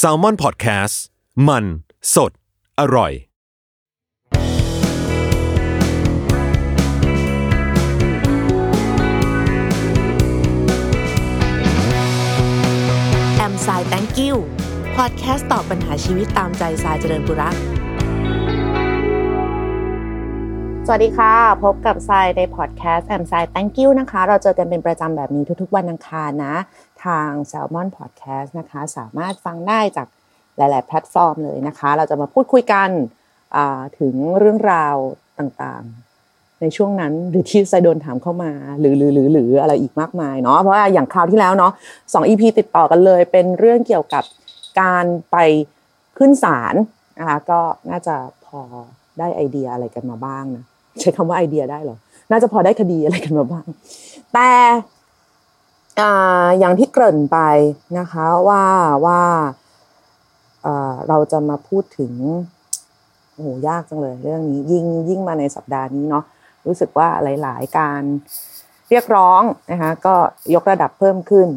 s a l ม o n PODCAST มัน สด อร่อย แอมไซแตงกิวพอดแคสต์ตอบปัญหาชีวิตตามใจสายเจริญบุรักสวัสดีค่ะ พบกับทรายในพอดแคสต์แอมไซแตงกิวนะคะ เราเจอกันเป็นประจำแบบนี้ทุกๆวันอังคารนะ ทาง Salmon Podcast นะคะ สามารถฟังได้จากหลาย ๆ แพลตฟอร์มเลยนะคะ เราจะมาพูดคุยกันถึงเรื่องราวต่างๆ ในช่วงนั้นหรือที่ไซโดนถามเข้ามา หรือหรือหรือหรืออะไรอีกมากมายเนาะเพราะว่าอย่างคราวที่แล้วเนาะสอง EP ติดต่อกันเลย เป็นเรื่องเกี่ยวกับการไปขึ้นศาลนะคะก็น่าจะพอได้ไอเดียอะไรกันมาบ้างนะใช้คำว่าไอเดียได้เหรอ น่าจะพอได้คดีอะไรกันมาบ้าง แต่ อ่าอย่างที่เกริ่นไปนะคะว่าว่าเราจะมาพูดถึงโอ้โหยากจังเลยเรื่องนี้ยิ่งยิ่งมาในสัปดาห์นี้เนาะรู้สึกว่าหลาย ๆ การเรียกร้องนะคะก็ยกระดับเพิ่มขึ้น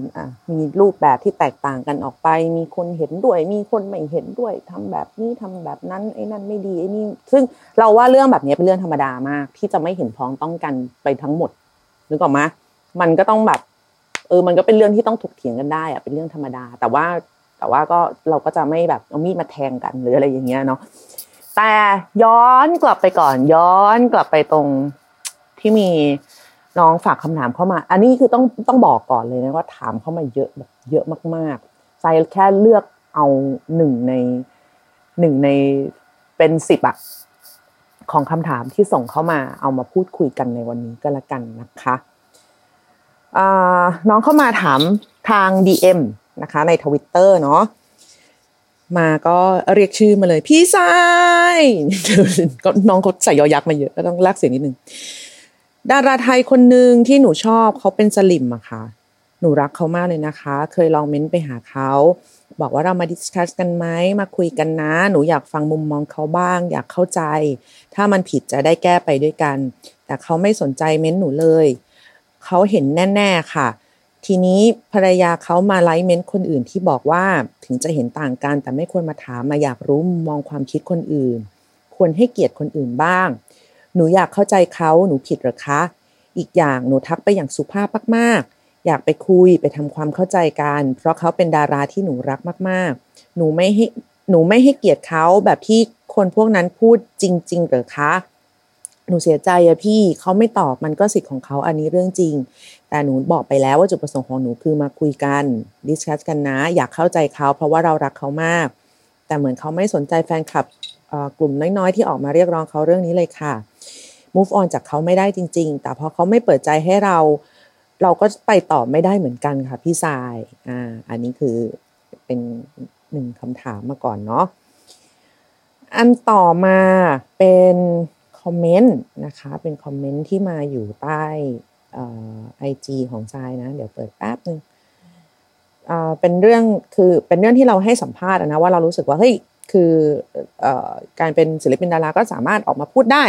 มีรูปแบบที่แตกต่างกันออกไป มีคนเห็นด้วย มีคนไม่เห็นด้วยทำแบบนี้ทำแบบนั้นไอ้นั่นไม่ดีไอ้นี่ซึ่งเราว่าเรื่องแบบนี้เป็นเรื่องธรรมดามาก ที่จะไม่เห็นพ้องต้องกันไปทั้งหมดนึกออกไหมมันก็ต้องแบบ เออมันก็เป็นเรื่องที่ต้องถกเถียงกันได้อะเป็นเรื่องธรรมดา แต่ว่าแต่ว่าก็เราก็จะไม่แบบเอามีดมาแทงกันหรืออะไรอย่างเงี้ยเนาะแต่ย้อนกลับไปก่อน ย้อนกลับไปตรงที่มีน้องฝากคำถามเข้ามา อันนี้คือต้องต้องบอกก่อนเลยนะว่าถามเข้ามาเยอะแบบเยอะมากๆใจแค่เลือกเอาหนึ่งในหนึ่งในเป็นสิบอะของคำถามที่ส่งเข้ามาเอามาพูดคุยกันในวันนี้ก็แล้วกันนะคะ น้องเข้ามาถามทาง DM นะคะในทวิตเตอร์เนาะมาก็เรียกชื่อมาเลย พี่ทรายก็น้องเขาใส่ยอยักษ์มาเยอะก็ต้องลากเสียงนิดนึงดาราไทยคนหนึ่งที่หนูชอบเขาเป็นสลิมอะค่ะ หนูรักเขามากเลยนะคะ เคยลองเม้นไปหาเขาบอกว่าเรามา discuss กันไหมมาคุยกันนะ หนูอยากฟังมุมมองเขาบ้าง อยากเข้าใจ ถ้ามันผิดจะได้แก้ไปด้วยกัน แต่เขาไม่สนใจเม้นหนูเลย เขาเห็นแน่ ๆ ค่ะ ทีนี้ภรรยาเขามาไลฟ์เมนต์คนอื่นที่บอกว่าถึงจะเห็นต่างกัน แต่ไม่ควรมาถามมาอยากรู้มุมมองความคิดคนอื่น ควรให้เกียรติคนอื่นบ้าง หนูอยากเข้าใจเขาหนูผิดหรือคะ อีกอย่างหนูทักไปอย่างสุภาพมากๆ อยากไปคุยไปทำความเข้าใจกัน เพราะเขาเป็นดาราที่หนูรักมากๆ หนูไม่ให้หนูไม่ให้เกียรติเขาแบบที่คนพวกนั้นพูดจริงๆหรือคะ หนูเสียใจอะพี่เขาไม่ตอบมันก็สิทธิ์ของเขาอันนี้เรื่องจริง แต่หนูบอกไปแล้วว่าจุดประสงค์ของหนูคือมาคุยกัน discuss กันนะ อยากเข้าใจเขาเพราะว่าเรารักเขามาก แต่เหมือนเขาไม่สนใจแฟนคลับกลุ่มน้อยๆ ที่ออกมาเรียกร้องเขาเรื่องนี้เลยค่ะ move on จากเขาไม่ได้จริง ๆ แต่พอเขาไม่เปิดใจให้เรา เราก็ไปต่อไม่ได้เหมือนกันค่ะพี่สายอ่าอันนี้คือเป็นหนึ่งคำถามมาก่อนเนาะอันต่อมาเป็น อมเมนต์นะคะ เป็นคอมเมนต์ที่มาอยู่ใต้ไอจีของทรายนะ เดี๋ยวเปิดแป๊บนึงอ่าเป็นเรื่องคือเป็นเรื่องที่เราให้สัมภาษณ์นะว่าเรารู้สึกว่าเฮ้ยคืออการเป็นศิลปินดาราก็สามารถออกมาพูดได้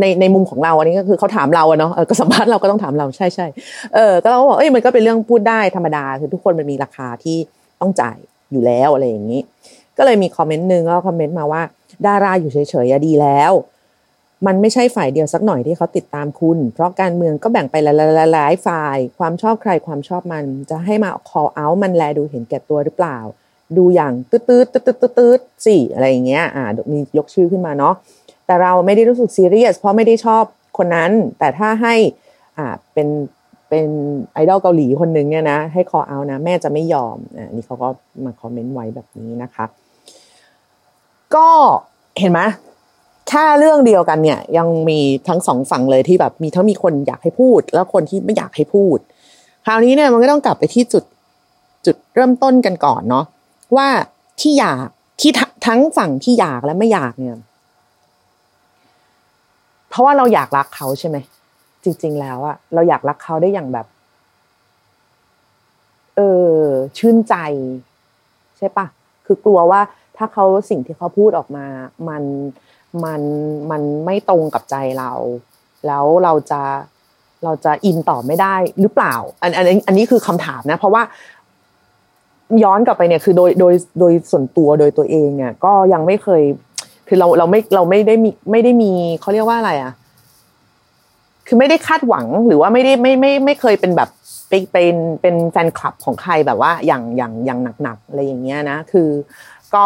ในในมุมของเราอันนี้ก็คือเขาถามเราอะเนาะก็สัมภาษณ์เราก็ต้องถามเราใช่ใช่เออก็เราก็บอกเอ้ยมันก็เป็นเรื่องพูดได้ธรรมดาคือทุกคนมันมีราคาที่ต้องจ่ายอยู่แล้วอะไรอย่างนี้ ก็เลยมีคอมเมนต์หนึ่งก็คอมเมนต์มาว่า ดาราอยู่เฉยๆดีแล้ว มันไม่ใช่ฝ่ายเดียวสักหน่อยที่เขาติดตามคุณ เพราะการเมืองก็แบ่งไปหลายๆฝ่าย ความชอบใครความชอบมัน จะให้มา call out มันแลดูเห็นแก่ตัวหรือเปล่า ดูอย่างตืดตืดตืดตืดตืดตืดสิอะไรอย่างเงี้ยอ่ามียกชื่อขึ้นมาเนาะแต่เราไม่ได้รู้สึกซีเรียสเพราะไม่ได้ชอบคนนั้น แต่ถ้าให้อ่าเป็นเป็นไอดอลเกาหลีคนหนึ่งเนี่ยนะ ให้ call out นะ แม่จะไม่ยอมอ่านี่เขาก็มาคอมเมนต์ไว้แบบนี้นะคะ ก็เห็นไหม แค่เรื่องเดียวกันเนี่ย ยังมีทั้งสองฝั่งเลยที่แบบมีทั้งมีคนอยากให้พูด แล้วคนที่ไม่อยากให้พูด คราวนี้เนี่ยมันก็ต้องกลับไปที่จุดจุดเริ่มต้นกันก่อนเนาะว่าที่อยากที่ททั้งฝั่งที่อยากและไม่อยากเนี่ย เพราะว่าเราอยากรักเขาใช่ไหมจริง ๆ แล้วอะเราอยากรักเขาได้อย่างแบบ เออชื่นใจ ใช่ปะคือกลัวว่าถ้าเขาสิ่งที่เขาพูดออกมา มัน มันมันไม่ตรงกับใจเรา แล้วเราจะเราจะอินต่อไม่ได้หรือเปล่า อันอันอันนี้คือคำถามนะ เพราะว่าย้อนกลับไปเนี่ยคือโดยโดยโดยส่วนตัวโดยตัวเองเนี่ยก็ยังไม่เคย คือเราเราไม่เราไม่ได้มีไม่ได้มีเขาเรียกว่าอะไรอะคือไม่ได้คาดหวังหรือว่าไม่ได้ไม่ไม่ไม่เคยเป็นแบบเป็นเป็นเป็นแฟนคลับของใครแบบว่าอย่างอย่างอย่างหนักๆอะไรอย่างเงี้ยนะ คือ ก็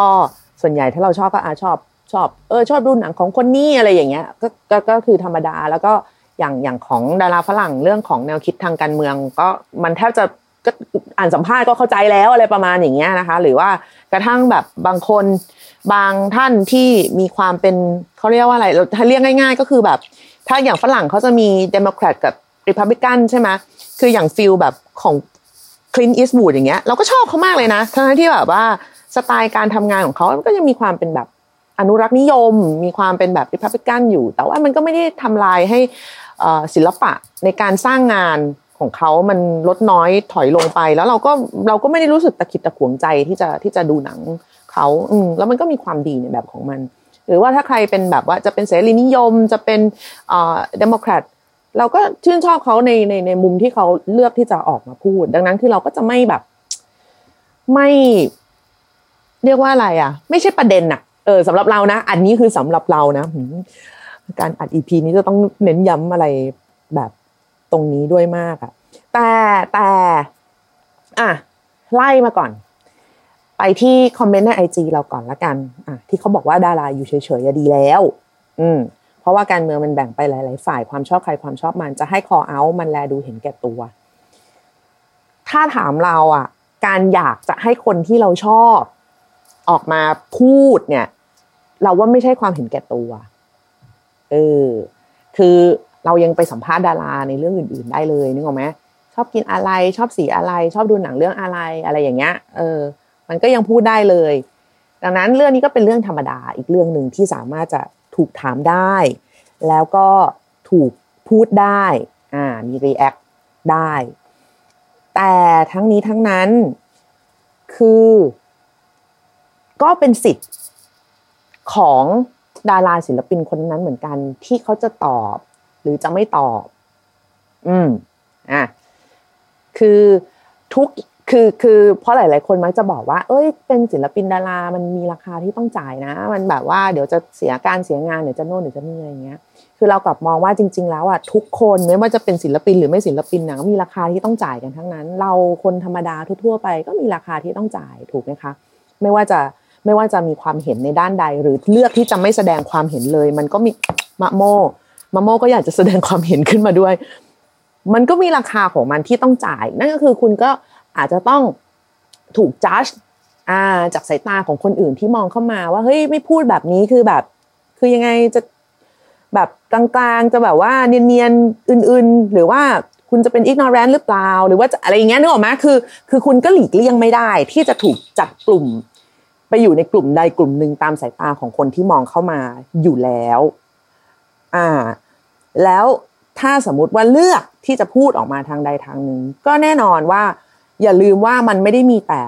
ส่วนใหญ่ถ้าเราชอบก็อาชอบ ชอบเออชอบดูหนังของคนนี้อะไรอย่างเงี้ยก็ก็ก็คือธรรมดาแล้วก็อย่างอย่างของดาราฝรั่งเรื่องของแนวคิดทางการเมือง ก็มันแทบจะก็อ่านสัมภาษณ์ก็เข้าใจแล้วอะไรประมาณอย่างเงี้ยนะคะ หรือว่ากระทั่งแบบบางคนบางท่านที่มีความเป็นเขาเรียกว่าอะไรเราถ้าเรียกง่าย ๆ ก็คือแบบ ถ้าอย่างฝรั่งเขาจะมีเดโมแครตกับริพับลิกันใช่ไหมคืออย่าง feel แบบของคลินต์ อีสต์วูดอย่างเงี้ยเราก็ชอบเขามากเลยนะทั้งที่แบบว่าสไตล์การทำงานของเขาก็ยังมีความเป็นแบบ อนุรักษ์นิยม มีความเป็นแบบริพับลิกันอยู่ แต่ว่ามันก็ไม่ได้ทำลายให้ศิลปะในการสร้างงานของเขามันลดน้อยถอยลงไป แล้วเราก็เราก็ไม่ได้รู้สึกตะขิดตะขวงใจที่จะที่จะดูหนังเขาอืแล้วมันก็มีความดีในแบบของมัน หรือว่าถ้าใครเป็นแบบว่าจะเป็นเสรีนิยมจะเป็นเดโมแครตเราก็ชื่นชอบเขาในในในมุมที่เขาเลือกที่จะออกมาพูด ดังนั้นคือเราก็จะไม่แบบ ไม่ เรียกว่าอะไร อะ ไม่ใช่ประเด็นอะ เออสำหรับเรานะ อันนี้คือสำหรับเรานะการอัดอีพีนี้จะต้องเน้นย้ำอะไรแบบตรงนี้ด้วยมากอะแต่แต่อะไล่มาก่อน ไปที่คอมเมนต์ในไอจีเราก่อนละกัน อะที่เขาบอกว่าดาราอยู่เฉยๆดีแล้ว อืม เพราะว่าการเมืองมันแบ่งไปหลาย ๆ ฝ่ายความชอบใครความชอบมันจะให้คอเอา มันแลดูเห็นแก่ตัว ถ้าถามเราอะ การอยากจะให้คนที่เราชอบ ออกมาพูดเนี่ย เราว่าไม่ใช่ความเห็นแก่ตัวเออคือเรายังไปสัมภาษณ์ดาราในเรื่องอื่น ๆ ได้เลยนึกออกไหมชอบกินอะไรชอบสีอะไร ชอบดูหนังเรื่องอะไรอะไรอย่างเงี้ย เออ มันก็ยังพูดได้เลย ดังนั้นเรื่องนี้ก็เป็นเรื่องธรรมดาอีกเรื่องหนึ่งที่สามารถจะถูกถามได้ แล้วก็ถูกพูดได้ อ่ามีรีแอคได้ แต่ทั้งนี้ทั้งนั้นคือ ก็เป็นสิทธิ์ ของดาราศิลปินคนนั้นเหมือนกัน ที่เขาจะตอบ หรือจะไม่ตอบ อืมอะคือทุกคือคือเพราะหลาย ๆ คนมักจะบอกว่า เอ้ย เป็นศิลปินดารา มันมีราคาที่ต้องจ่ายนะ มันแบบว่าเดี๋ยวจะเสียการเสียงานเดี๋ยวจะโน่นเดี๋ยวจะนี่อะไรเงี้ย คือเรากลับมองว่าจริง ๆ แล้วอะทุกคนไม่ว่าจะเป็นศิลปินหรือไม่ศิลปินนะมีราคาที่ต้องจ่ายกันทั้งนั้น เราคนธรรมดาทั่ว ๆ ไปก็มีราคาที่ต้องจ่ายถูกไหมคะ ไม่ว่าจะ ไม่ว่าจะมีความเห็นในด้านใด หรือเลือกที่จะไม่แสดงความเห็นเลย มันก็มีมะโมมะโมก็อยากจะแสดงความเห็นขึ้นมาด้วย มันก็มีราคาของมันที่ต้องจ่าย นั่นก็คือคุณก็อาจจะต้องถูกจัดจากสายตาของคนอื่นที่มองเข้ามาว่าเฮ้ยไม่พูดแบบนี้คือแบบ คือยังไงจะแบบกลางๆจะแบบว่าเนียนๆอื่นๆ หรือว่าคุณจะเป็นอิกนอแรนหรือเปล่า หรือว่าอะไรอย่างเงี้ยนึกออกไหมคือ คือคุณก็หลีกเลี่ยงไม่ได้ ที่จะถูกจัดกลุ่ม ไปอยู่ในกลุ่มใดกลุ่มหนึ่งตามสายตาของคนที่มองเข้ามาอยู่แล้ว อ่า แล้วถ้าสมมุติว่าเลือกที่จะพูดออกมาทางใดทางหนึ่งก็แน่นอนว่า อย่าลืมว่ามันไม่ได้มีแต่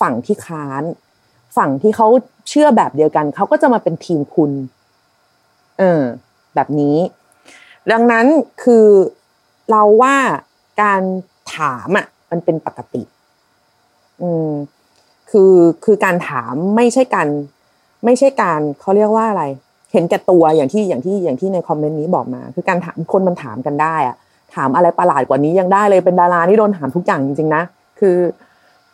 ฝั่งที่ค้าน ฝั่งที่เขาเชื่อแบบเดียวกันเขาก็จะมาเป็นทีมคุณ เออ แบบนี้ ดังนั้นคือเราว่าการถามอะ มันเป็นปกติ อืม คือคือการถามไม่ใช่การไม่ใช่การเขาเรียกว่าอะไร เห็นแก่ตัวอย่างที่อย่างที่อย่างที่ในคอมเมนต์นี้บอกมา คือการถามคนมันถามกันได้อะถามอะไรประหลาดกว่านี้ยังได้เลยเป็นดาราที่โดนถามทุกอย่างจริงๆนะคือ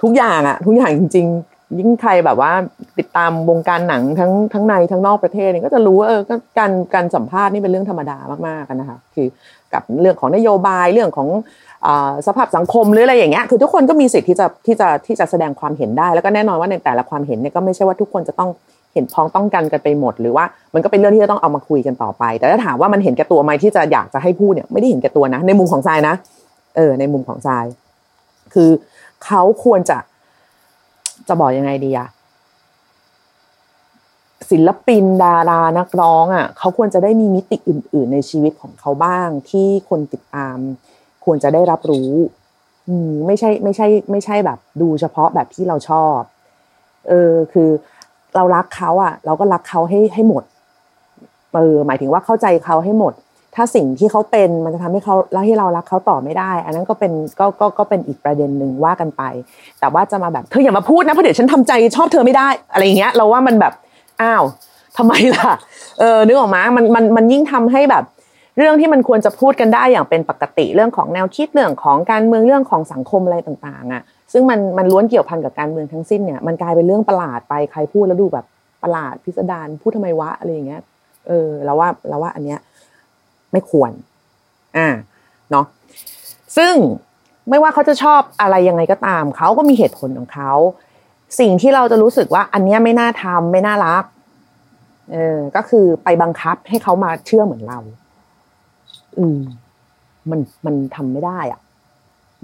ทุกอย่างอะทุกอย่างจริง ๆ ยิ่งใครแบบว่าติดตามวงการหนังทั้งทั้งในทั้งนอกประเทศเนี่ยก็จะรู้ว่าเออการการสัมภาษณ์นี่เป็นเรื่องธรรมดามากๆกันนะคะ คือกับเรื่องของนโยบายเรื่องของ สภาพสังคมหรืออะไรอย่างเงี้ยคือทุกคนก็มีสิทธิ์ที่จะที่จะที่จะแสดงความเห็นได้ แล้วก็แน่นอนว่าในแต่ละความเห็นเนี่ยก็ไม่ใช่ว่าทุกคนจะต้องเห็นพ้องต้องกันกันไปหมด หรือว่ามันก็เป็นเรื่องที่จะต้องเอามาคุยกันต่อไป แต่ถ้าถามว่ามันเห็นแก่ตัวไหมที่จะอยากจะให้พูดเนี่ยไม่ได้เห็นแก่ตัวนะ ในมุมของทรายนะ เออ ในมุมของทราย คือเขาควรจะจะบอกยังไงดีอะศิลปินดารานักร้องอะเขาควรจะได้มีมิติอื่น ๆ ในชีวิตของเขาบ้างที่คนติดตาม ควรจะได้รับรู้ อืมไม่ใช่ไม่ใช่ ไม่ใช่แบบ ดูเฉพาะแบบที่เราชอบ เออคือเรารักเขาอะ เราก็รักเขาให้ให้หมดเออหมายถึงว่าเข้าใจเขาให้หมด ถ้าสิ่งที่เขาเป็นมันจะทำให้เขาแล้วให้เรารักเขาต่อไม่ได้ อันนั้นก็เป็นก็ก็ก็เป็นอีกประเด็นหนึ่งว่ากันไป แต่ว่าจะมาแบบเธออย่ามาพูดนะเพราะเดี๋ยวฉันทำใจชอบเธอไม่ได้อะไรอย่างเงี้ย เราว่ามันแบบอ้าวทำไมล่ะ เออนึกออกมามันมันมันยิ่งทำให้แบบ เรื่องที่มันควรจะพูดกันได้อย่างเป็นปกติเรื่องของแนวคิดเรื่องของการเมืองเรื่องของสังคมอะไรต่างๆอะซึ่งมันมันล้วนเกี่ยวพันกับการเมืองทั้งสิ้นเนี่ยมันกลายเป็นเรื่องประหลาดไปใครพูดแล้วดูแบบประหลาดพิสดารพูดทำไมวะอะไรอย่างเงี้ยเออเราว่าเราว่าอันเนี้ยไม่ควรอ่าเนาะซึ่งไม่ว่าเขาจะชอบอะไรยังไงก็ตามเขาก็มีเหตุผลของเขาสิ่งที่เราจะรู้สึกว่า อันเนี้ยไม่น่าทำไม่น่ารักเออก็คือไปบังคับให้เขามาเชื่อเหมือนเรา อืม มันมันทำไม่ได้ อะ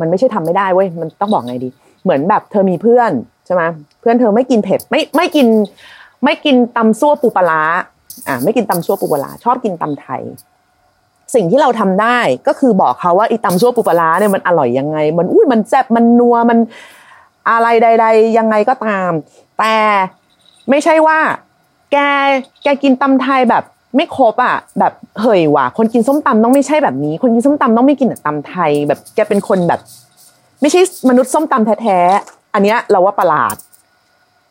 มันไม่ใช่ทำไม่ได้เว้ยมันต้องบอกไงดี เหมือนแบบเธอมีเพื่อนใช่ไหมเพื่อนเธอไม่กินเผ็ด ไม่ไม่กิน ไม่กินตำซั่วปูปลาอ่าไม่กินตำซั่วปูปลาชอบกินตำไทย สิ่งที่เราทำได้ก็คือบอกเขาว่าไอ้ตำซั่วปูปลาเนี่ยมันอร่อยยังไง มันอุ้ยมันแซ่บมันนัวมันอะไรใด ๆ ยังไงก็ตาม แต่ไม่ใช่ว่า แกแกกินตำไทยแบบ ไม่ครบอะแบบเฮ้ยว่ะคนกินส้มตำต้องไม่ใช่แบบนี้ คนกินส้มตำต้องไม่กินแต่ตำไทย แบบแกเป็นคนแบบ ไม่ใช่มนุษย์ส้มตำแท้ๆอันเนี้ยเราว่าประหลาด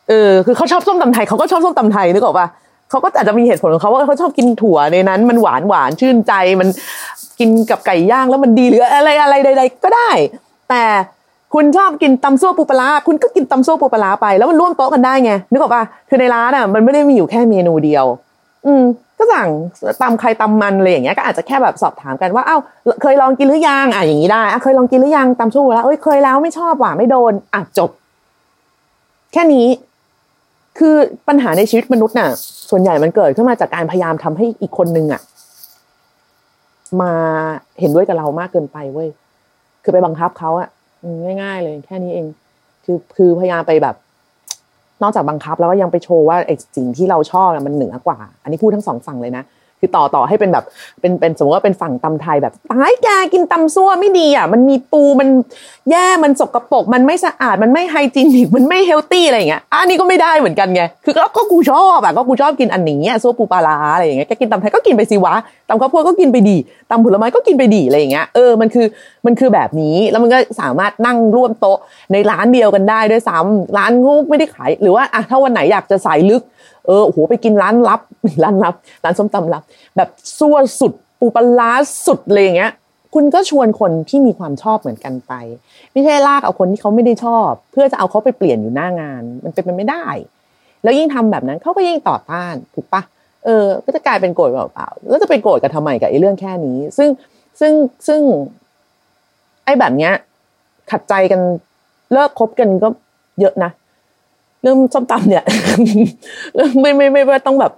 เออ คือเขาชอบส้มตำไทยเขาก็ชอบส้มตำไทยนึกออกปะเขาก็อาจจะมีเหตุผลของเขาว่าเขาชอบกินถั่วในนั้น มันหวานหวานชื่นใจมันกินกับไก่ย่างแล้วมันดีหรืออะไรอะไรใด ๆ ก็ได้ แต่คุณชอบกินตำซั่วปูปลาคุณก็กินตำซั่วปูปลาไปแล้วมันร่วมโต๊ะกันได้ไงนึกออกปะคือในร้านอะมันไม่ได้มีอยู่แค่เมนูเดียว อืมก็สั่งตำใครตำมันอะไรอย่างเงี้ยก็อาจจะแค่แบบสอบถามกันว่าเอ้าเคยลองกินหรือยังอะอย่างนี้ได้อะเคยลองกินหรือยังตำซั่วแล้วเอ้ยเคยแล้วไม่ชอบว่ะไม่โดนอะจบ แค่นี้ คือปัญหาในชีวิตมนุษย์น่ะ ส่วนใหญ่มันเกิดขึ้นมาจากการพยายามทำให้อีกคนนึงอะ มาเห็นด้วยกับเรามากเกินไปเว้ยคือไปบังคับเขาอะง่าย ๆ เลยแค่นี้เอง คือคือพยายามไปแบบ นอกจากบังคับแล้วก็ยังไปโชว์ว่าไอ้สิ่งที่เราชอบมันเหนือกว่า อันนี้พูดทั้งสองฝั่งเลยนะ คือต่อต่อให้เป็นแบบเป็นเป็นสมมติว่าเป็นฝั่งตำไทยแบบว้ายแกกินตำซั่วไม่ดีอะมันมีปูมันแย่มันสกปรกมันไม่สะอาดมันไม่ hygienic มันไม่ healthy อะไรอย่างเงี้ยอันนี้ก็ไม่ได้เหมือนกันไงคือก็ก็กูชอบอะก็กูชอบกินอันนี้ซั่วปูปลาร้าอะไรอย่างเงี้ยแกกินตำไทยก็กินไปสิวะตำข้าวโพดก็กินไปดีตำผลไม้ก็กินไปดีอะไรอย่างเงี้ยเออมันคือมันคือแบบนี้แล้วมันก็สามารถนั่งร่วมโต๊ะในร้านเดียวกันได้ด้วยซ้ำร้านงูไม่ได้ขายหรือว่าอะถ้าวันไหนอยากจะสายลึกเออโอ้โหไปกินร้านลับร้านลับร้านส้มตำลับแบบซั่วสุดปูปลาสุดเลยอย่างเงี้ย คุณก็ชวนคนที่มีความชอบเหมือนกันไป ไม่ใช่ลากเอาคนที่เขาไม่ได้ชอบ เพื่อจะเอาเขาไปเปลี่ยนอยู่หน้างาน มันเป็นไปไม่ได้ แล้วยิ่งทำแบบนั้นเขาก็ยิ่งต่อต้านถูกปะเออ ก็จะกลายเป็นโกรธเปล่าๆแล้วจะไปโกรธกันทำไมกับไอ้เรื่องแค่นี้ ซึ่งซึ่งซึ่ง ไอ้แบบเนี้ย ขัดใจกันเลิกคบกันก็เยอะนะเรื่องส้มตำเนี่ยเรื่องไม่ไม่ไม่ว่าต้องแบบ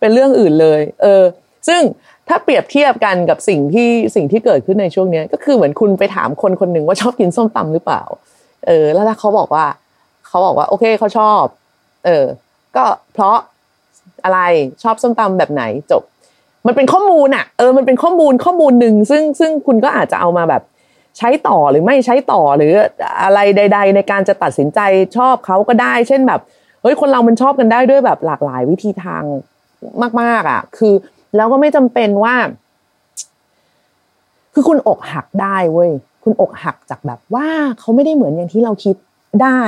เป็นเรื่องอื่นเลย เออ ซึ่งถ้าเปรียบเทียบกันกับสิ่งที่สิ่งที่เกิดขึ้นในช่วงนี้ก็คือเหมือนคุณไปถามคนคนหนึ่งว่าชอบกินส้มตำหรือเปล่า เออ แล้วถ้าเขาบอกว่า เขาบอกว่า โอเคเขาชอบ เออ ก็เพราะอะไรชอบส้มตำแบบไหนจบ มันเป็นข้อมูลอะเออมันเป็นข้อมูลข้อมูลหนึ่งซึ่งซึ่งคุณก็อาจจะเอามาแบบใช้ต่อหรือไม่ใช้ต่อหรืออะไรใด ๆ ในการจะตัดสินใจชอบเขาก็ได้ เช่นแบบเฮ้ยคนเรามันชอบกันได้ด้วยแบบหลากหลายวิธีทาง มากๆอะ คือแล้วก็ไม่จำเป็นว่า คือคุณอกหักได้เว้ยคุณอกหักจากแบบว่าเขาไม่ได้เหมือนอย่างที่เราคิดได้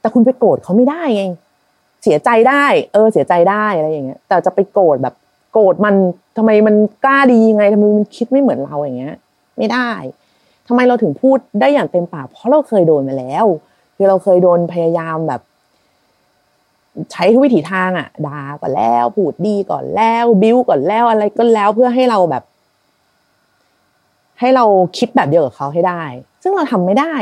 แต่คุณไปโกรธเขาไม่ได้ไง เสียใจได้ เออ เสียใจได้อะไรอย่างเงี้ย แต่จะไปโกรธแบบ โกรธมันทำไมมันกล้าดียังไงทำไมมันคิดไม่เหมือนเราอย่างเงี้ย ไม่ได้ทำไมเราถึงพูดได้อย่างเต็มปากเพราะเราเคยโดนมาแล้ว คือเราเคยโดนพยายามแบบ ใช้ทุกวิถีทางอะด่าก่อนแล้วพูดดีก่อนแล้วบิ้วก่อนแล้วอะไรก็แล้วเพื่อให้เราแบบ ให้เราคิดแบบเดียวกับเขาให้ได้ ซึ่งเราทำไม่ได้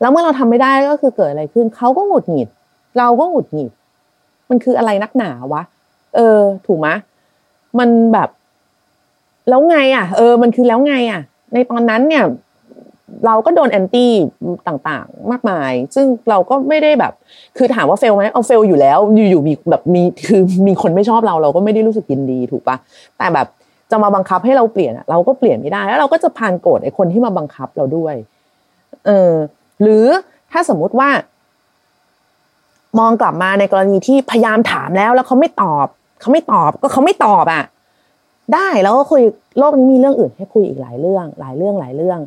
แล้วเมื่อเราทำไม่ได้ก็คือเกิดอะไรขึ้นเขาก็หงุดหงิด เราก็หงุดหงิด มันคืออะไรนักหนาวะ เออ ถูกไหมมันแบบ แล้วไง อะ เออ มันคือแล้วไง อะ ในตอนนั้นเนี่ย เราก็โดนแอนตี้ต่างๆ มากมาย ซึ่งเราก็ไม่ได้แบบ คือถามว่าเฟลไหมเอาเฟลอยู่แล้ว อยู่ๆมีแบบมีคือมีคนไม่ชอบเราเราก็ไม่ได้รู้สึกยินดีถูกปะแต่แบบจะมาบังคับให้เราเปลี่ยนเราก็เปลี่ยนไม่ได้ แล้วเราก็จะพานโกรธไอ้คนที่มาบังคับเราด้วย เออ หรือถ้าสมมุติว่า มองกลับมาในกรณีที่พยายามถามแล้ว แล้วเขาไม่ตอบเขาไม่ตอบก็เขาไม่ตอบอะได้แล้วก็คุยโลกนี้มีเรื่องอื่นให้คุยอีกหลายเรื่อง หลายเรื่องหลายเรื่อง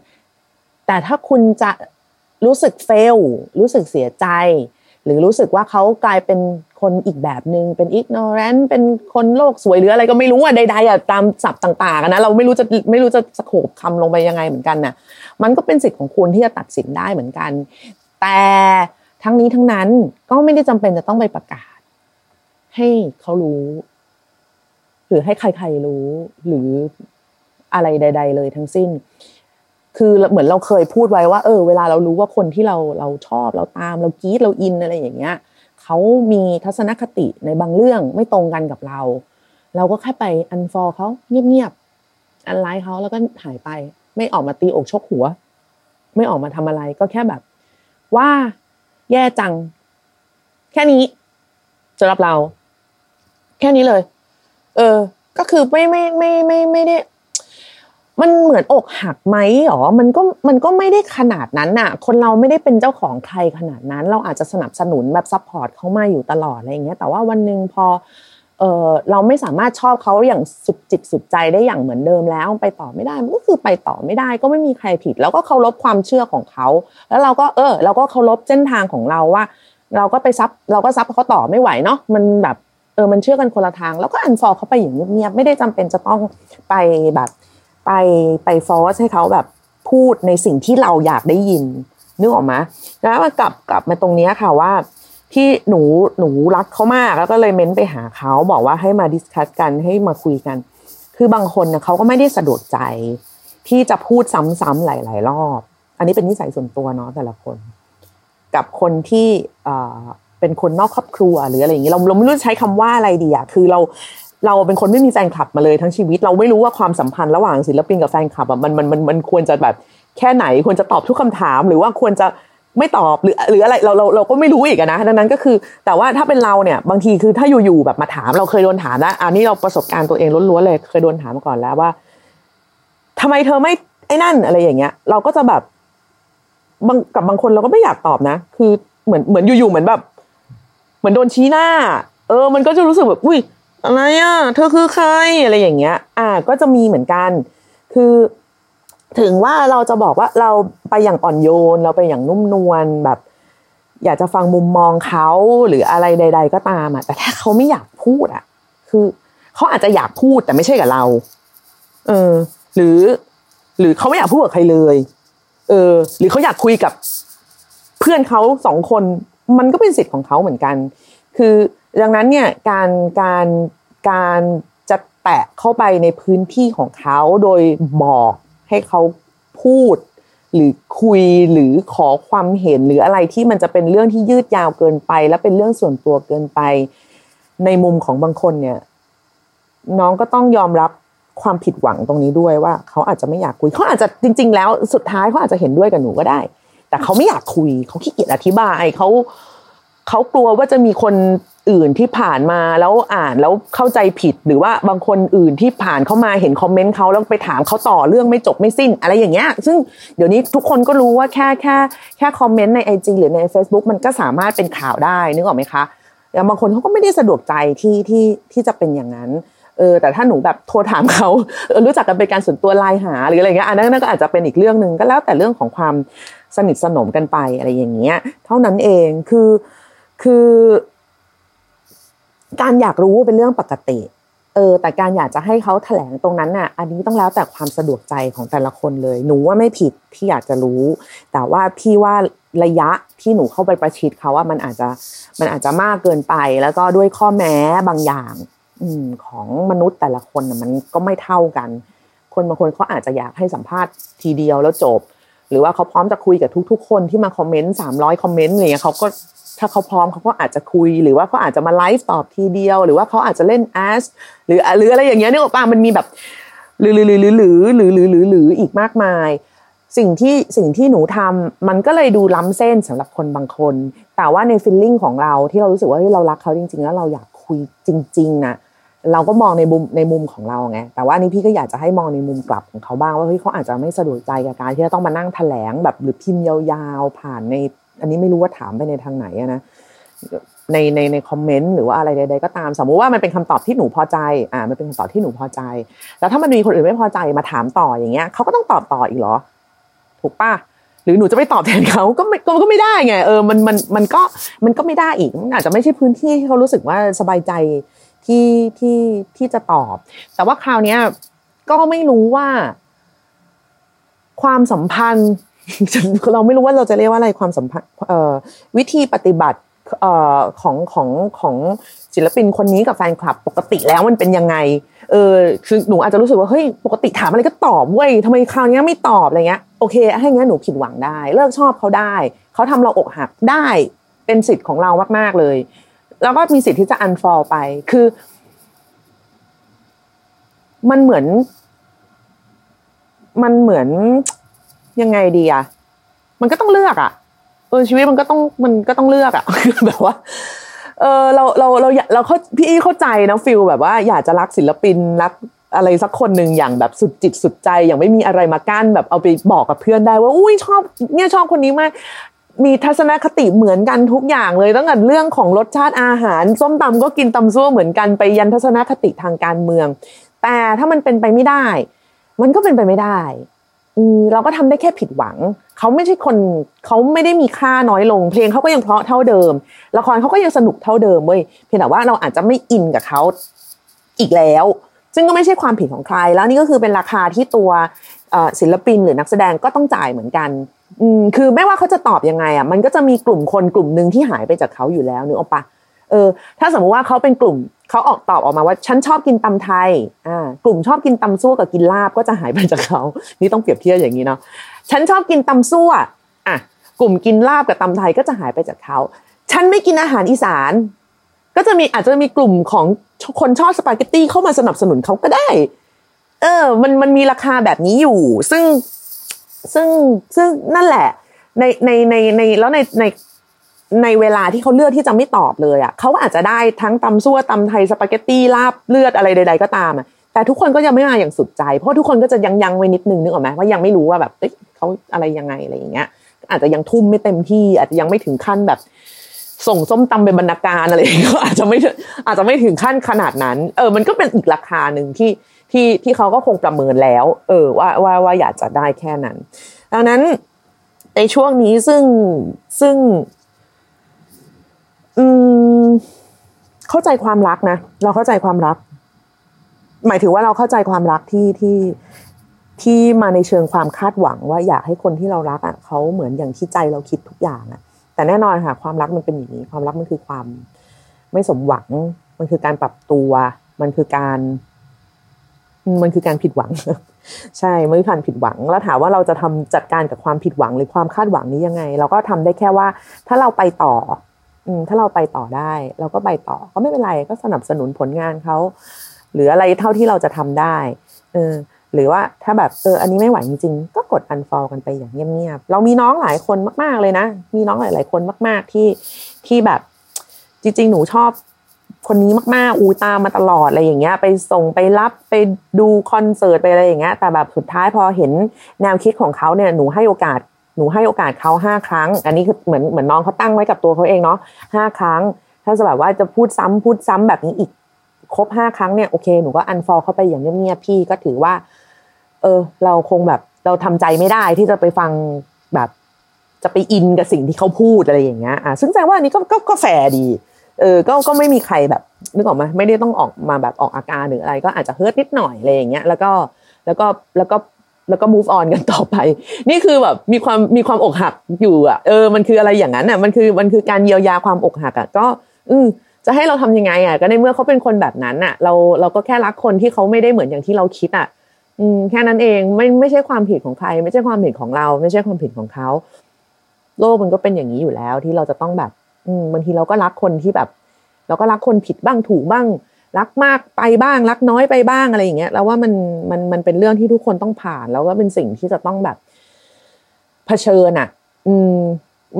แต่ถ้าคุณจะรู้สึกเฟลรู้สึกเสียใจ หรือรู้สึกว่าเขากลายเป็นคนอีกแบบหนึ่งเป็นอิกโนแรนเป็นคนโลกสวยหรืออะไรก็ไม่รู้อะใดๆอะตามศัพท์ต่างๆนะเราไม่รู้จะไม่รู้จะสโคบคำลงไปยังไงเหมือนกันน่ะมันก็เป็นสิทธิ์ของคุณที่จะตัดสินได้เหมือนกัน แต่ทั้งนี้ทั้งนั้นก็ไม่ได้จำเป็นจะต้องไปประกาศ ให้เขารู้ หรือให้ใครๆรู้ หรืออะไรใด ๆ เลยทั้งสิ้น คือเหมือนเราเคยพูดไว้ว่าเออเวลาเรารู้ว่าคนที่เราเราชอบเราตามเรากรี๊ดเราอินอะไรอย่างเงี้ยเขามีทัศนคติในบางเรื่องไม่ตรงกันกับเรา เราก็แค่ไป unfollow เขาเงียบๆ unlike เขาแล้วก็หายไป ไม่ออกมาตีอกชกหัว ไม่ออกมาทำอะไรก็แค่แบบ ว่าแย่จัง แค่นี้สำหรับเรา แค่นี้เลย เออ ก็คือไม่ไม่ไม่ไม่ไม่ได้ มันเหมือนอกหักไหมหรอ มันก็มันก็ไม่ได้ขนาดนั้นน่ะ คนเราไม่ได้เป็นเจ้าของใครขนาดนั้น เราอาจจะสนับสนุนแบบ support เขามาอยู่ตลอดอะไรอย่างเงี้ย แต่ว่าวันหนึ่งพอเออเราไม่สามารถชอบเขาอย่างสุดจิตสุดใจได้อย่างเหมือนเดิมแล้วไปต่อไม่ได้มันก็คือไปต่อไม่ได้ ก็ไม่มีใครผิด แล้วก็เคารพความเชื่อของเขา แล้วเราก็เออ เราก็เคารพเส้นทางของเราว่า เราก็ไปซับเราก็ซับเขาต่อไม่ไหวเนาะมันแบบเออมันเชื่อกันคนละทาง แล้วก็อันฟอร์เขาไปอย่างเงียบๆไม่ได้จำเป็นจะต้องไปแบบ ไปไปฟอร์สให้เขาแบบพูดในสิ่งที่เราอยากได้ยินนึกออกไหมแล้วมากลับกลับมาตรงนี้ค่ะว่า ที่หนูหนูรักเขามากแล้วก็เลยเม้นไปหาเขาบอกว่าให้มาดิสคัสกันให้มาคุยกัน คือบางคนเนี่ยเขาก็ไม่ได้สะดวกใจ ที่จะพูดซ้ำๆหลาย ๆ รอบ อันนี้เป็นนิสัยส่วนตัวเนาะแต่ละคน กับคนที่เป็นคนนอกครอบครัวหรืออะไรอย่างนี้เราเราไม่รู้จะใช้คำว่าอะไรดีอะคือเรา เราเป็นคนไม่มีแฟนคลับมาเลยทั้งชีวิต เราไม่รู้ว่าความสัมพันธ์ระหว่างศิลปินกับแฟนคลับอะมันมันมันมันควรจะแบบแค่ไหนควรจะตอบทุกคำถาม หรือว่าควรจะไม่ตอบหรือหรืออะไรเราเราเราก็ไม่รู้อีกนะดังนั้นก็คือ แต่ว่าถ้าเป็นเราเนี่ยบางทีคือถ้าอยู่ๆแบบมาถามเราเคยโดนถามแล้วอันนี้เราประสบการณ์ตัวเองล้วนๆเลยเคยโดนถามมาก่อนแล้วว่าทำไมเธอไม่ไอ้นั่นอะไรอย่างเงี้ย เราก็จะแบบบางกับบางคนเราก็ไม่อยากตอบนะ คือเหมือนเหมือนอยู่ๆเหมือนแบบ เหมือนโดนชี้หน้า เออ มันก็จะรู้สึกแบบอุ้ย อะไรอะเธอคือใครอะไรอย่างเงี้ย อ่าก็จะมีเหมือนกัน คือถึงว่าเราจะบอกว่าเราไปอย่างอ่อนโยน เราไปอย่างนุ่มนวลแบบ อยากจะฟังมุมมองเขาหรืออะไรใด ๆ ก็ตามอะแต่ถ้าเขาไม่อยากพูดอะ คือเขาอาจจะอยากพูดแต่ไม่ใช่กับเรา เออ หรือ หรือเขาไม่อยากพูดกับใครเลย เออ หรือเขาอยากคุยกับ เพื่อนเขาสองคน มันก็เป็นสิทธิ์ของเขาเหมือนกัน คือ ดังนั้นเนี่ยการการการจะแตะเข้าไปในพื้นที่ของเขาโดยบอกให้เขาพูด หรือคุยหรือขอความเห็นหรืออะไรที่มันจะเป็นเรื่องที่ยืดยาวเกินไป และเป็นเรื่องส่วนตัวเกินไป ในมุมของบางคนเนี่ยน้องก็ต้องยอมรับความผิดหวังตรงนี้ด้วยว่า เขาอาจจะไม่อยากคุยเขาอาจจะจริง ๆ แล้วสุดท้ายเขาอาจจะเห็นด้วยกับหนูก็ได้ แต่เขาไม่อยากคุยเขาขี้เกียจอธิบายเขาเขากลัวว่าจะมีคน อื่นที่ผ่านมาแล้วอ่านแล้วเข้าใจผิด หรือว่าบางคนอื่นที่ผ่านเข้ามาเห็นคอมเมนต์เขาแล้วไปถามเขาต่อเรื่องไม่จบไม่สิ้น อะไรอย่างเงี้ย ซึ่งเดี๋ยวนี้ทุกคนก็รู้ว่าแค่แค่แค่คอมเมนต์ในไอจหรือใน Facebook มันก็สามารถเป็นข่าวได้นึกออกไหมคะแต่บางคนเขาก็ไม่ได้สะดวกใจที่ที่ที่จะเป็นอย่างนั้นเออแต่ถ้าหนูแบบโทรถามเขารู้จักกันเป็นการส่วนตัวไลน์หาหรืออะไรเงี้ยอันนั้นก็อาจจะเป็นอีกเรื่องหนึ่งก็แล้วแต่เรื่องของความสนิทสนมกันไปอะไรอย่างเงี้ย เท่านั้นเองคือคือ การอยากรู้เป็นเรื่องปกติเออแต่การอยากจะให้เขาแถลงตรงนั้นน่ะ อันนี้ต้องแล้วแต่ความสะดวกใจของแต่ละคนเลย หนูว่าไม่ผิดที่อยากจะรู้ แต่ว่าพี่ว่าระยะที่หนูเข้าไปประชิดเขาว่ามันอาจจะมันอาจจะมากเกินไป แล้วก็ด้วยข้อแม้บางอย่าง อืมของมนุษย์แต่ละคนมันก็ไม่เท่ากัน คนบางคนเขาอาจจะอยากให้สัมภาษณ์ทีเดียวแล้วจบ หรือว่าเขาพร้อมจะคุยกับทุก ๆ คนที่มาคอมเมนต์สามร้อยคอมเมนต์อะไรเงี้ยเขาก็ ถ้าเขาพร้อมเขาก็อาจจะคุย หรือว่าเขาอาจจะมาไลฟ์ตอบทีเดียว หรือว่าเขาอาจจะเล่นแอสหรือหรืออะไรอย่างเงี้ยนึกออกป่ะมันมีแบบหรือหรือหรือหรือหรือหรือหรือหรืออีกมากมาย สิ่งที่สิ่งที่หนูทำมันก็เลยดูล้ำเส้นสำหรับคนบางคน แต่ว่าในฟีลลิ่งของเราที่เรารู้สึกว่าที่เรารักเขาจริง ๆ แล้วเราอยากคุยจริง ๆนะเราก็มองในมุมในมุมของเราไง แต่ว่านี่พี่ก็อยากจะให้มองในมุมกลับของเขาบ้างว่าเฮ้ยเขาอาจจะไม่สะดวกใจกับการที่จะต้องมานั่งแถลงแบบหรือพิมพ์ยาวๆผ่านใน อันนี้ไม่รู้ว่าถามไปในทางไหนนะในในในคอมเมนต์หรือว่าอะไรใด ๆ ก็ตาม สมมุติว่ามันเป็นคำตอบที่หนูพอใจอ่ามันเป็นคำตอบที่หนูพอใจ แล้วถ้ามันมีคนอื่นไม่พอใจมาถามต่ออย่างเงี้ยเขาก็ต้องตอบต่ออีกเหรอ ถูกปะหรือหนูจะไปตอบแทนเขาก็ไม่ก็ไม่ได้ไงเออมันมันมันก็มันก็ไม่ได้อีกอาจจะไม่ใช่พื้นที่ที่เขารู้สึกว่าสบายใจที่ที่ที่จะตอบ แต่ว่าคราวเนี้ยก็ไม่รู้ว่า ความสัมพันธ์ เราไม่รู้ว่าเราจะเรียกว่าอะไรความสัมพันธ์วิธีปฏิบัติของของของศิลปินคนนี้กับแฟนคลับ ปกติแล้วมันเป็นยังไงเออคือหนูอาจจะรู้สึกว่าเฮ้ยปกติถามอะไรก็ตอบเว้ยทำไมคราวนี้ไม่ตอบอะไรเงี้ยโอเคให้เงั้นหนูผิดหวังได้ เลิกชอบเขาได้ เขาทำเราอกหักได้เป็นสิทธิ์ของเรามาก ๆเลย แล้วก็มีสิทธิ์ที่จะ unfollow ไปคือ มันเหมือน มันเหมือน ยังไงดีอะมันก็ต้องเลือกอะเออชีวิตมันก็ต้องมันก็ต้องเลือกอะแบบว่า เออเราเราเราเราเขาพี่อีเข้าใจนะฟิลแบบว่าอยากจะรักศิลปินรักอะไรสักคนหนึ่งอย่างแบบสุดจิตสุดใจอย่างไม่มีอะไรมากั้นแบบเอาไปบอกกับเพื่อนได้ว่าอุ้ยชอบเนี่ยชอบคนนี้มากมีทัศนคติเหมือนกันทุกอย่างเลยตั้งแต่เรื่องของรสชาติอาหาร ส้มตำก็กินตำซั่วเหมือนกันไปยันทัศนคติทางการเมือง แต่ถ้ามันเป็นไปไม่ได้ มันก็เป็นไปไม่ได้ เราก็ทำได้แค่ผิดหวัง เขาไม่ใช่คนเขาไม่ได้มีค่าน้อยลง เพลงเขาก็ยังเพราะเท่าเดิม ละครเขาก็ยังสนุกเท่าเดิมเว้ยเพียงแต่ว่าเราอาจจะไม่อินกับเขาอีกแล้ว ซึ่งก็ไม่ใช่ความผิดของใคร แล้วนี่ก็คือเป็นราคาที่ตัวศิลปินหรือนักแสดงก็ต้องจ่ายเหมือนกันอืมคือไม่ว่าเขาจะตอบยังไงอะมันก็จะมีกลุ่มคนกลุ่มหนึ่งที่หายไปจากเขาอยู่แล้วนึกออกปะ ออ ถ้าสมมติว่าเขาเป็นกลุ่มเขาออกตอบออกมาว่า ฉันชอบกินตำไทยอ่ากลุ่มชอบกินตำซั่วกับกินลาบก็จะหายไปจากเขานี่ต้องเปรียบเทียบอย่างนี้เนาะฉันชอบกินตำซั่วอะกลุ่มกินลาบกับตำไทยก็จะหายไปจากเขาฉันไม่กินอาหารอีสาน ก็จะมีอาจจะมีกลุ่มของคนชอบสปาเกตตี้เข้ามาสนับสนุนเขาก็ได้ เออ มันมันมีราคาแบบนี้อยู่ ซึ่งซึ่งซึ่งนั่นแหละในในในในแล้วในใน ในเวลาที่เขาเลือกที่จะไม่ตอบเลยอะเขาอาจจะได้ทั้งตำซั่วตำไทยสปาเกตตี้ลาบเลือดอะไรใด ๆ ก็ตามอะแต่ทุกคนก็ยังไม่มาอย่างสุดใจ เพราะทุกคนก็จะยังยังไว้นิดนึงนึกออกไหมว่ายังไม่รู้ว่าแบบเอ้ยเขาอะไรยังไงอะไรอย่างเงี้ย อาจจะยังทุ่มไม่เต็มที่ อาจจะยังไม่ถึงขั้นแบบ ส่งส้มตำเป็นบรรณาการอะไรก็อาจจะไม่อาจจะไม่ถึงขั้นขนาดนั้น เออ มันก็เป็นอีกราคาหนึ่งที่ที่ที่เขาก็คงประเมินแล้ว เออ ว่าว่าว่าอยากจะได้แค่นั้น ดังนั้นในช่วงนี้ซึ่งซึ่ง อืม เข้าใจความรักนะเราเข้าใจความรัก หมายถึงว่าเราเข้าใจความรักที่ที่ที่มาในเชิงความคาดหวัง ว่าอยากให้คนที่เรารักอะเขาเหมือนอย่างที่ใจเราคิดทุกอย่างอะ แต่แน่นอนค่ะ ความรักมันเป็นอย่างนี้ ความรักมันคือความ ไม่สมหวัง มันคือการปรับตัว มันคือการ มันคือการผิดหวัง ใช่ไมันคือการผิดหวัง แล้วถามว่าเราจะทำจัดการกับความผิดหวังหรือความคาดหวังนี้ยังไง เราก็ทำได้แค่ว่า ถ้าเราไปต่อ ถ้าเราไปต่อได้ เราก็ไปต่อก็ไม่เป็นไรก็สนับสนุนผลงานเขาหรืออะไรเท่าที่เราจะทำได้เออหรือว่าถ้าแบบเอออันนี้ไม่ไหวจริงๆ ก็กด unfollow กันไปอย่างเงียบๆเรามีน้องหลายคนมากๆเลยนะ มีน้องหลายๆคนมาก ๆที่ที่แบบจริง ๆ หนูชอบคนนี้มากๆ อูตามมาตลอดอะไรอย่างเงี้ย ไปส่งไปรับไปดูคอนเสิร์ตไปอะไรอย่างเงี้ย แต่แบบสุดท้ายพอเห็นแนวคิดของเขาเนี่ยหนูให้โอกาส หนูให้โอกาสเขาห้าครั้ง อันนี้คือเหมือนเหมือนน้องเขาตั้งไว้กับตัวเขาเองเนาะห้าครั้ง ถ้าจะแบบว่าจะพูดซ้ำพูดซ้ำแบบนี้อีกครบห้าครั้งเนี่ยโอเคหนูก็อันฟอลเข้าไปอย่างเงียบๆพี่ก็ถือว่า เออ เราคงแบบเราทำใจไม่ได้ที่จะไปฟังแบบจะไป in กับสิ่งที่เขาพูดอะไรอย่างเงี้ยอะซึ่งแสดงว่าอันนี้ก็ก็ก็แฟร์ดี เออก็ก็ไม่มีใครแบบนึกออกไหมไม่ได้ต้องออกมาแบบออกอาการหรืออะไร ก็อาจจะ hurt นิดหน่อยอะไรอย่างเงี้ยแล้วก็แล้วก็แล้วก็ แล้วก็ move on กันต่อไป นี่คือแบบมีความมีความอกหักอยู่อะเออมันคืออะไรอย่างนั้นอะมันคือมันคือการเยียวยาความอกหักอะก็อืมจะให้เราทำยังไงอะก็ในเมื่อเขาเป็นคนแบบนั้นอะ เราเราก็แค่รักคนที่เขาไม่ได้เหมือนอย่างที่เราคิดอะอืมแค่นั้นเองไม่ไม่ใช่ความผิดของใคร ไม่ใช่ความผิดของเรา ไม่ใช่ความผิดของเขา โลกมันก็เป็นอย่างนี้อยู่แล้วที่เราจะต้องแบบ อืมบางทีเราก็รักคนที่แบบ เราก็รักคนผิดบ้างถูกบ้าง รักมากไปบ้างรักน้อยไปบ้างอะไรอย่างเงี้ยแล้วว่ามันมันมันเป็นเรื่องที่ทุกคนต้องผ่าน แล้วก็เป็นสิ่งที่จะต้องแบบเผชิญอะ อืม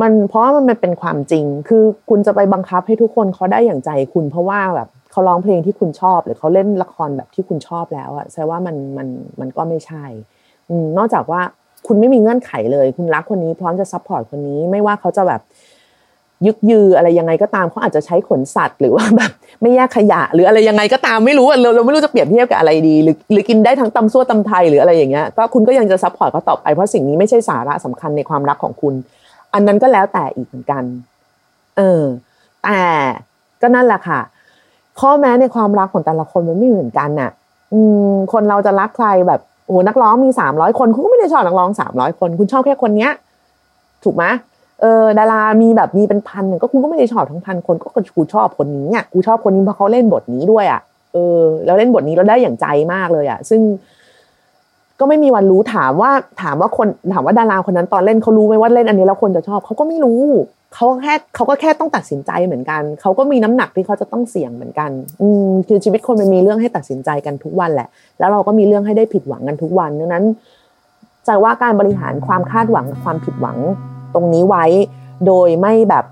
มันเพราะมันเป็นความจริง คือคุณจะไปบังคับให้ทุกคนเขาได้อย่างใจคุณเพราะว่าแบบเขาร้องเพลงที่คุณชอบ หรือเขาเล่นละครแบบที่คุณชอบแล้วอะแสดงว่ามันมันมันก็ไม่ใช่อืมนอกจากว่าคุณไม่มีเงื่อนไขเลย คุณรักคนนี้พร้อมจะ support คนนี้ ไม่ว่าเขาจะแบบ ยึกยืออะไรยังไงก็ตามเขาอาจจะใช้ขนสัตว์หรือว่าแบบไม่แยกขยะ หรืออะไรยังไงก็ตามไม่รู้เราเราไม่รู้จะเปรียบเทียบกับอะไรดีหรือหรือกินได้ทั้งตำซั่วตำไทยหรืออะไรอย่างเงี้ยก็คุณก็ยังจะ support เขาต่อไปเพราะสิ่งนี้ไม่ใช่สาระสำคัญในความรักของคุณ อันนั้นก็แล้วแต่อีกเหมือนกัน เออ แต่ก็นั่นแหละค่ะ ข้อแม้ในความรักของแต่ละคนมันไม่เหมือนกันน่ะ อืม คนเราจะรักใครแบบโอ้นักร้องมีสามร้อยคนคุณก็ไม่ได้ชอบนักร้องสามร้อยคน คุณชอบแค่คนเนี้ย ถูกไหม เออดารามีแบบมีเป็นพันก็คุณก็ไม่ได้ชอบทั้งพันคนก็กูชอบคนนี้อะกูชอบคนนี้เพราะเขาเล่นบทนี้ด้วยอะเออแล้วเล่นบทนี้เราได้อย่างใจมากเลยอะ ซึ่ง ก็ไม่มีวันรู้ถามว่าถามว่าคนถามว่าดาราคนนั้นตอนเล่นเขารู้ไหมว่าเล่นอันนี้แล้วคนจะชอบเขาก็ไม่รู้เขาแค่เขาก็แค่ต้องตัดสินใจเหมือนกันเขาก็มีน้ำหนักที่เขาจะต้องเสี่ยงเหมือนกัน อืมคือชีวิตคนมันมีเรื่องให้ตัดสินใจกันทุกวันแหละ แล้วเราก็มีเรื่องให้ได้ผิดหวังกันทุกวันดังนั้นใจว่าการบริหารความคาดหวังกับความผิดหวัง ตรงนี้ไว้ โดยไม่แบบ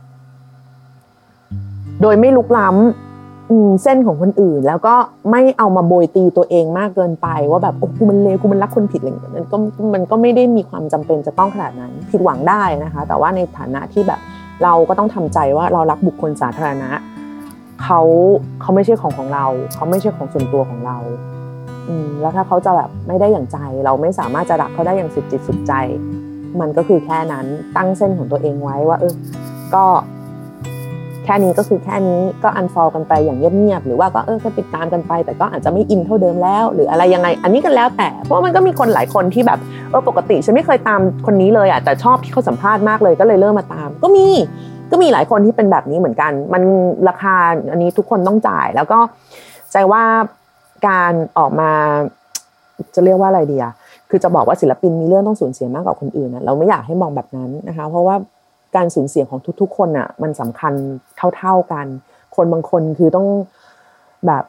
โดยไม่ลุกล้ำเส้นของคนอื่น แล้วก็ไม่เอามาโบยตีตัวเองมากเกินไป ว่าแบบโอ้กูมันเลวกูมันรักคนผิดอะไรอย่างเงี้ยมันก็มันก็ไม่ได้มีความจำเป็นจะต้องขนาดนั้น ผิดหวังได้นะคะ แต่ว่าในฐานะที่แบบเราก็ต้องทำใจว่าเรารักบุคคลสาธารณะเขาเขาไม่ใช่ของของเรา เขาไม่ใช่ของส่วนตัวของเราอืมแล้วถ้าเขาจะแบบไม่ได้อย่างใจ เราไม่สามารถจะรักเขาได้อย่างสุดจิตสุดใจ มันก็คือแค่นั้นตั้งเส้นของตัวเองไว้ว่า เออ ก็แค่นี้ก็คือแค่นี้ก็อันฟอลกันไปอย่างเงียบๆหรือว่าก็เออก็ติดตามกันไป แต่ก็อาจจะไม่อินเท่าเดิมแล้ว หรืออะไรยังไง อันนี้ก็แล้วแต่ เพราะมันก็มีคนหลายคนที่แบบเออปกติฉันไม่เคยตามคนนี้เลยอะแต่ชอบที่เขาสัมภาษณ์มากเลยก็เลยเริ่มมาตาม ก็มีก็มีหลายคนที่เป็นแบบนี้เหมือนกัน มันราคาอันนี้ทุกคนต้องจ่าย แล้วก็ใจว่าการออกมาจะเรียกว่าอะไรดีอะ คือจะบอกว่าศิลปินมีเรื่องต้องสูญเสียมากกว่าคนอื่นนะเราไม่อยากให้มองแบบนั้นนะคะ เพราะว่าการสูญเสียของทุกๆ คนอะมันสำคัญเท่าๆกัน คนบางคนคือต้องแบบ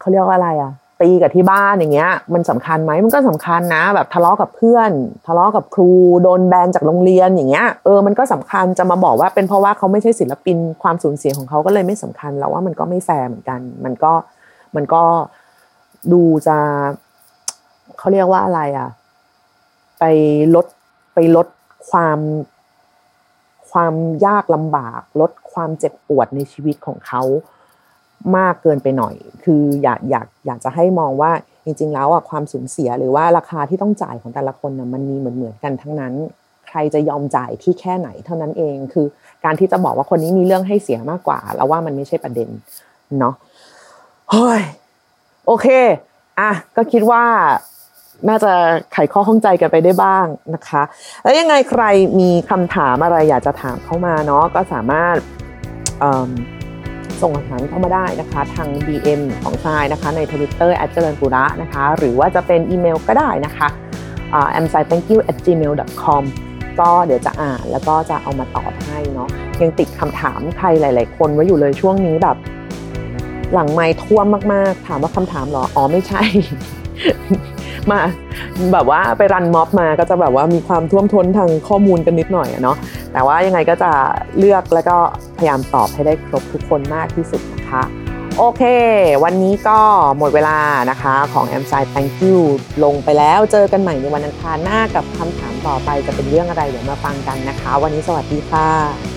เขาเรียกว่าอะไรอะตีกับที่บ้านอย่างเงี้ย มันสำคัญไหมมันก็สำคัญนะ แบบทะเลาะกับเพื่อน ทะเลาะกับครูโดนแบนจากโรงเรียนอย่างเงี้ยเออมันก็สำคัญจะมาบอกว่าเป็นเพราะว่าเขาไม่ใช่ศิลปินความสูญเสียของเขาก็เลยไม่สำคัญเราว่ามันก็ไม่แฟร์เหมือนกัน มันก็มันก็ดูจะ เขาเรียกว่าอะไรอะ ไปลดไปลดความความยากลำบาก ลดความเจ็บปวดในชีวิตของเขามากเกินไปหน่อย คืออยากอยากอยากจะให้มองว่าจริงๆแล้วอะความสูญเสียหรือว่าราคาที่ต้องจ่ายของแต่ละคนน่ะมันมีเหมือนเหมือนกันทั้งนั้น ใครจะยอมจ่ายที่แค่ไหนเท่านั้นเอง คือการที่จะบอกว่าคนนี้มีเรื่องให้เสียมากกว่า แล้วว่ามันไม่ใช่ประเด็นเนาะเฮ้ยโอเค อะก็คิดว่า น่าจะไขข้อข้องใจกันไปได้บ้างนะคะ แล้วยังไงใครมีคำถามอะไรอยากจะถามเข้ามาเนาะก็สามารถส่งคำถามเข้ามาได้นะคะ ทาง DM ของทรายนะคะ ใน Twitter แอดเจริญปุระนะคะ หรือว่าจะเป็นอีเมลก็ได้นะคะ a m s i t h a n k y o u at gmail com ก็เดี๋ยวจะอ่านแล้วก็จะเอามาตอบให้เนาะยังติดคำถามใครหลาย ๆ คนไว้อยู่เลยช่วงนี้แบบ หลังไม้ท่วมมาก ๆ ถามว่าคำถามหรอ อ๋อไม่ใช่ มา แบบว่าไปรันม็อบมาก็จะแบบว่ามีความท่วมท้นทางข้อมูลกันนิดหน่อยเนาะแต่ว่ายังไงก็จะเลือกแล้วก็พยายามตอบให้ได้ครบทุกคนมากที่สุดนะคะโอเค วันนี้ก็หมดเวลานะคะของ a m s i d Thank you ลงไปแล้วเจอกันใหม่ในวันอังคารหน้ากับคำถามต่อไปจะเป็นเรื่องอะไรเดี๋ยวมาฟังกันนะคะ วันนี้สวัสดีค่ะ